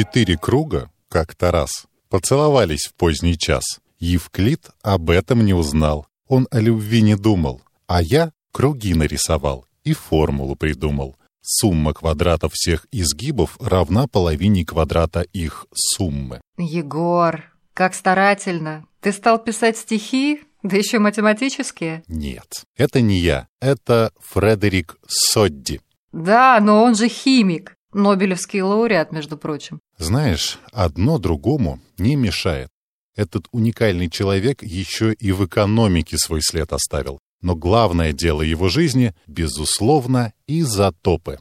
Четыре круга, как-то раз, поцеловались в поздний час. Евклид об этом не узнал. Он о любви не думал. А я круги нарисовал и формулу придумал. Сумма квадратов всех изгибов равна половине квадрата их суммы. Егор, как старательно. Ты стал писать стихи, да еще математические? Нет, это не я. Это Фредерик Содди. Да, но он же химик. Нобелевский лауреат, между прочим. Знаешь, одно другому не мешает. Этот уникальный человек еще и в экономике свой след оставил. Но главное дело его жизни, безусловно, изотопы.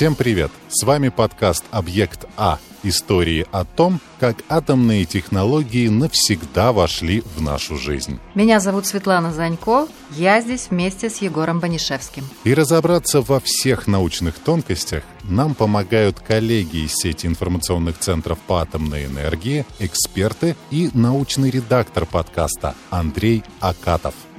Всем привет! С вами подкаст «Объект А. Истории о том, как атомные технологии навсегда вошли в нашу жизнь». Меня зовут Светлана Занько, я здесь вместе с Егором Банишевским. И разобраться во всех научных тонкостях нам помогают коллеги из сети информационных центров по атомной энергии, эксперты и научный редактор подкаста Андрей Акатов –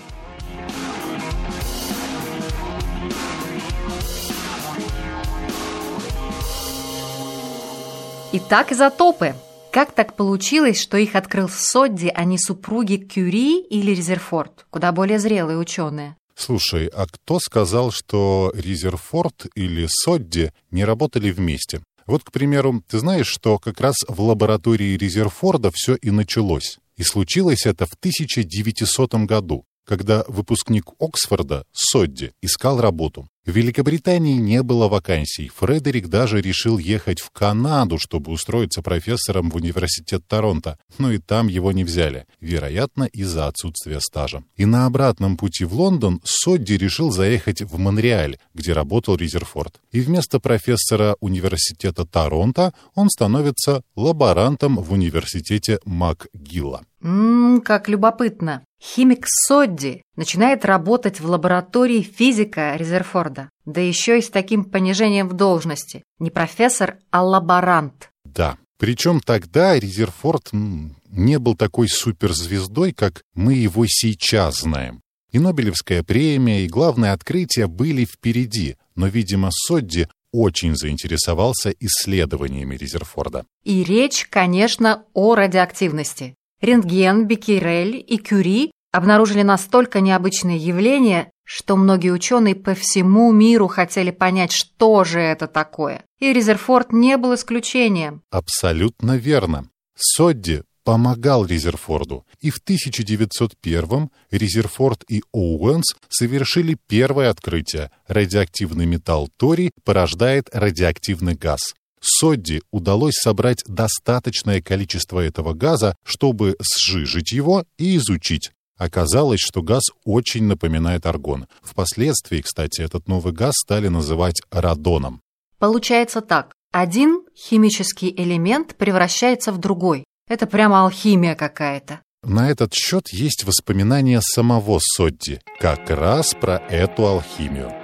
Итак, изотопы. Как так получилось, что их открыл Содди, а не супруги Кюри или Резерфорд, куда более зрелые ученые? Слушай, а кто сказал, что Резерфорд или Содди не работали вместе? Вот, к примеру, ты знаешь, что как раз в лаборатории Резерфорда все и началось. И случилось это в 1900 году когда выпускник Оксфорда, Содди, искал работу. В Великобритании не было вакансий. Фредерик даже решил ехать в Канаду, чтобы устроиться профессором в университет Торонто, но и там его не взяли, вероятно, из-за отсутствия стажа. И на обратном пути в Лондон Содди решил заехать в Монреаль, где работал Резерфорд. И вместо профессора университета Торонто он становится лаборантом в университете МакГилла. Ммм, как любопытно. Химик Содди начинает работать в лаборатории физика Резерфорда, да еще и с таким понижением в должности. Не профессор, а лаборант. Да, причем тогда Резерфорд не был такой суперзвездой, как мы его сейчас знаем. И Нобелевская премия, и главное открытие были впереди, но, видимо, Содди очень заинтересовался исследованиями Резерфорда. И речь, конечно, о радиоактивности. Рентген, Беккерель и Кюри обнаружили настолько необычные явления, что многие ученые по всему миру хотели понять, что же это такое. И Резерфорд не был исключением. Абсолютно верно. Содди помогал Резерфорду, и в 1901 Резерфорд и Оуэнс совершили первое открытие. Радиоактивный металл торий порождает радиоактивный газ. Содди удалось собрать достаточное количество этого газа, чтобы сжижить его и изучить. Оказалось, что газ очень напоминает аргон. Впоследствии, кстати, этот новый газ стали называть радоном. Получается так. Один химический элемент превращается в другой. Это прямо алхимия какая-то. На этот счет есть воспоминания самого Содди, как раз про эту алхимию.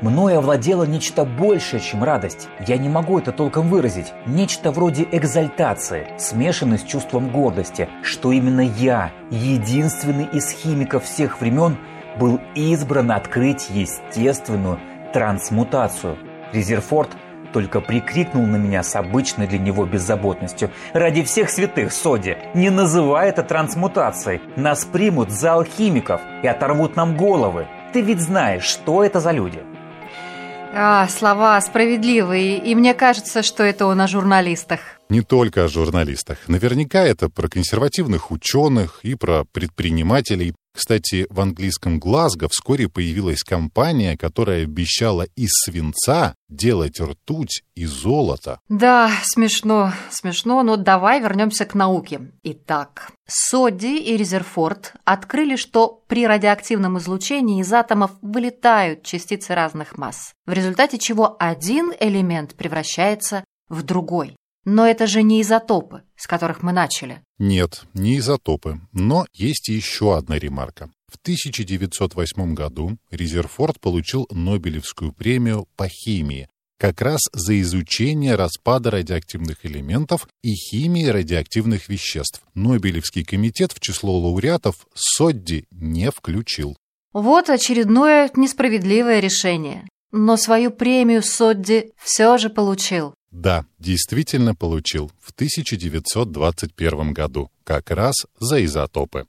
Мною овладело нечто большее, чем радость. Я не могу это толком выразить. Нечто вроде экзальтации, смешанной с чувством гордости, что именно я, единственный из химиков всех времен, был избран открыть естественную трансмутацию. Резерфорд только прикрикнул на меня с обычной для него беззаботностью. «Ради всех святых, Соди, не называй это трансмутацией. Нас примут за алхимиков и оторвут нам головы. Ты ведь знаешь, что это за люди». А, слова справедливые, и мне кажется, что это он о журналистах. Не только о журналистах. Наверняка это про консервативных ученых и про предпринимателей. Кстати, в английском Глазго вскоре появилась компания, которая обещала из свинца делать ртуть и золото. Да, смешно, смешно, но давай вернемся к науке. Итак, Содди и Резерфорд открыли, что при радиоактивном излучении из атомов вылетают частицы разных масс, в результате чего один элемент превращается в другой. Но это же не изотопы, с которых мы начали. Нет, не изотопы. Но есть еще одна ремарка. В 1908 году Резерфорд получил Нобелевскую премию по химии. как раз за изучение распада радиоактивных элементов и химии радиоактивных веществ. Нобелевский комитет в число лауреатов Содди не включил. Вот очередное несправедливое решение. Но свою премию Содди все же получил. Да, действительно получил в 1921 году, как раз за изотопы.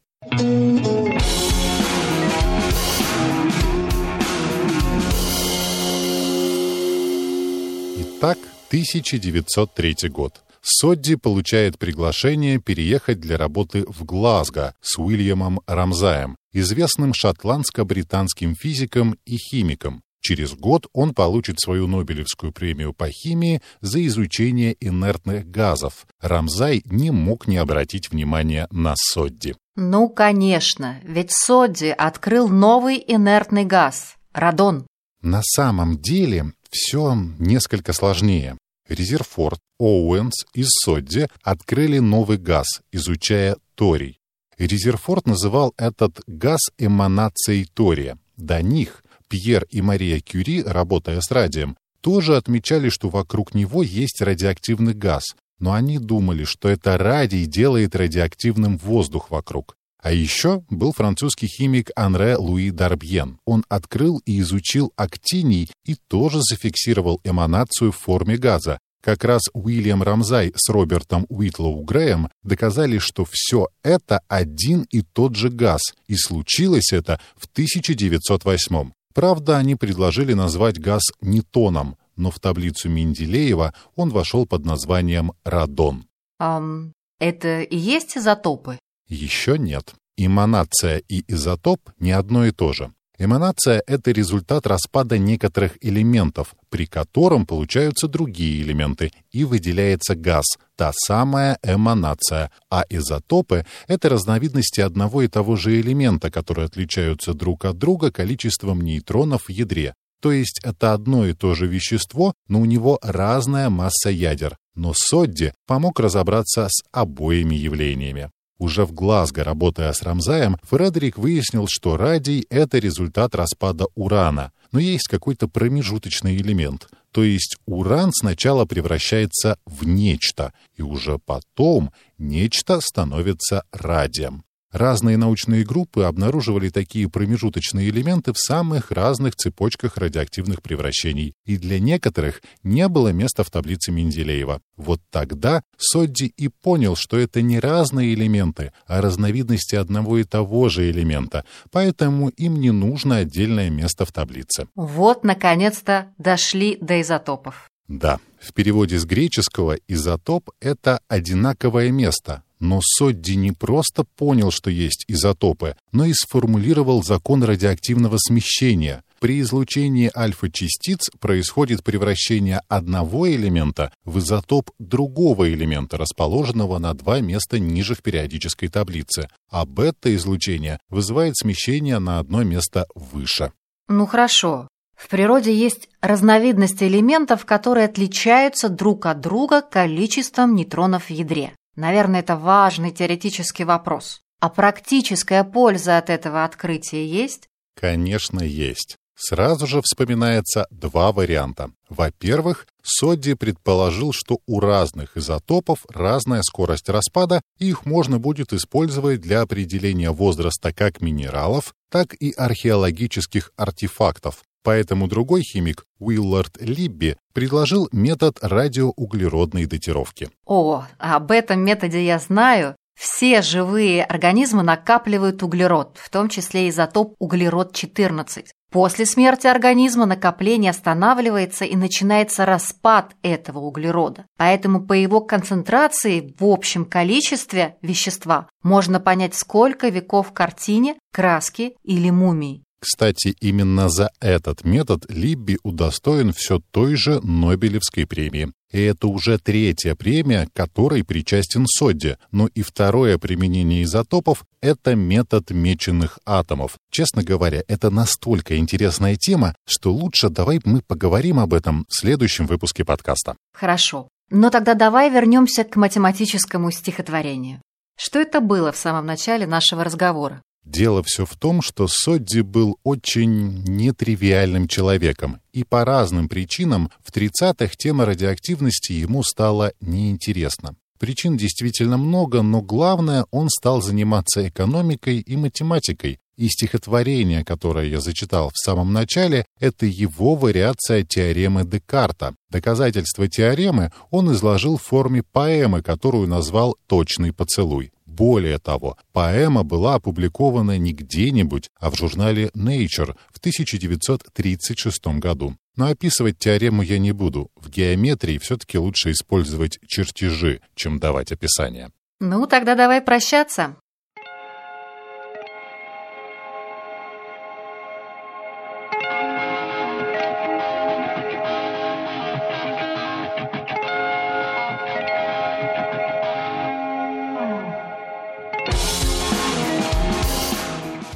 Итак, 1903 год. Содди получает приглашение переехать для работы в Глазго с Уильямом Рамзаем, известным шотландско-британским физиком и химиком. Через год он получит свою Нобелевскую премию по химии за изучение инертных газов. Рамзай не мог не обратить внимания на Содди. Ну, конечно, ведь Содди открыл новый инертный газ – радон. На самом деле все несколько сложнее. Резерфорд, Оуэнс и Содди открыли новый газ, изучая торий. Резерфорд называл этот газ эманацией тория. До них Пьер и Мария Кюри, работая с радием, тоже отмечали, что вокруг него есть радиоактивный газ, но они думали, что это радий делает радиоактивным воздух вокруг. А еще был французский химик Анре Луи Дарбьен. Он открыл и изучил актиний и тоже зафиксировал эманацию в форме газа. Как раз Уильям Рамзай с Робертом Уитлоу Греем доказали, что все это один и тот же газ, и случилось это в 1908 Правда, они предложили назвать газ нетоном, но в таблицу Менделеева он вошел под названием радон. Um, это и есть изотопы? Еще нет. Эманация и изотоп не одно и то же. Эманация — это результат распада некоторых элементов, при котором получаются другие элементы, и выделяется газ, та самая эманация. А изотопы — это разновидности одного и того же элемента, которые отличаются друг от друга количеством нейтронов в ядре. То есть это одно и то же вещество, но у него разная масса ядер. Но Содди помог разобраться с обоими явлениями. Уже в Глазго, работая с Рамзаем, Фредерик выяснил, что радий — это результат распада урана, но есть какой-то промежуточный элемент. То есть уран сначала превращается в нечто, и уже потом нечто становится радием. Разные научные группы обнаруживали такие промежуточные элементы в самых разных цепочках радиоактивных превращений, и для некоторых не было места в таблице Менделеева. Вот тогда Содди и понял, что это не разные элементы, а разновидности одного и того же элемента, поэтому им не нужно отдельное место в таблице. Вот, наконец-то, дошли до изотопов. Да, в переводе с греческого «изотоп» — это «одинаковое место», но Содди не просто понял, что есть изотопы, но и сформулировал закон радиоактивного смещения. При излучении альфа-частиц происходит превращение одного элемента в изотоп другого элемента, расположенного на два места ниже в периодической таблице, а бета-излучение вызывает смещение на одно место выше. Ну хорошо. В природе есть разновидности элементов, которые отличаются друг от друга количеством нейтронов в ядре. Наверное, это важный теоретический вопрос. А практическая польза от этого открытия есть? Конечно, есть. Сразу же вспоминается два варианта. Во-первых, Содди предположил, что у разных изотопов разная скорость распада, и их можно будет использовать для определения возраста как минералов, так и археологических артефактов. Поэтому другой химик, Уиллард Либби, предложил метод радиоуглеродной датировки. О, об этом методе я знаю. Все живые организмы накапливают углерод, в том числе изотоп углерод-14. После смерти организма накопление останавливается и начинается распад этого углерода. Поэтому по его концентрации в общем количестве вещества можно понять, сколько веков картине, краске или мумии. Кстати, именно за этот метод Либби удостоен все той же Нобелевской премии. И это уже третья премия, которой причастен Содди. Но и второе применение изотопов — это метод меченых атомов. Честно говоря, это настолько интересная тема, что лучше давай мы поговорим об этом в следующем выпуске подкаста. Хорошо. Но тогда давай вернемся к математическому стихотворению. Что это было в самом начале нашего разговора? Дело все в том, что Содди был очень нетривиальным человеком, и по разным причинам в 30-х тема радиоактивности ему стала неинтересна. Причин действительно много, но главное, он стал заниматься экономикой и математикой, и стихотворение, которое я зачитал в самом начале, это его вариация теоремы Декарта. Доказательство теоремы он изложил в форме поэмы, которую назвал «Точный поцелуй». Более того, поэма была опубликована не где-нибудь, а в журнале Nature в 1936 году. Но описывать теорему я не буду. В геометрии все-таки лучше использовать чертежи, чем давать описание. Ну, тогда давай прощаться.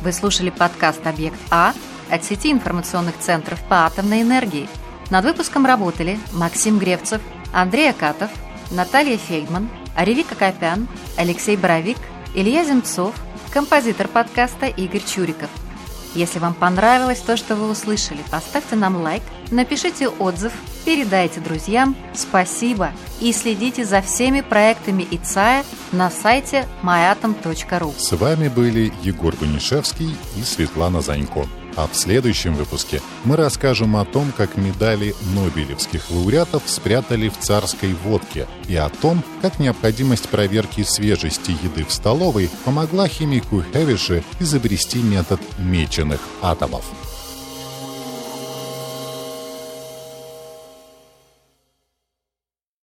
Вы слушали подкаст «Объект А» от сети информационных центров по атомной энергии. Над выпуском работали Максим Гревцев, Андрей Акатов, Наталья Фельдман, Аревика Копян, Алексей Боровик, Илья Земцов, композитор подкаста Игорь Чуриков. Если вам понравилось то, что вы услышали, поставьте нам лайк, напишите отзыв, передайте друзьям. Спасибо! И следите за всеми проектами ИЦАЯ на сайте myatom.ru. С вами были Егор Банишевский и Светлана Занько. А в следующем выпуске мы расскажем о том, как медали нобелевских лауреатов спрятали в царской водке, и о том, как необходимость проверки свежести еды в столовой помогла химику Хевише изобрести метод меченых атомов.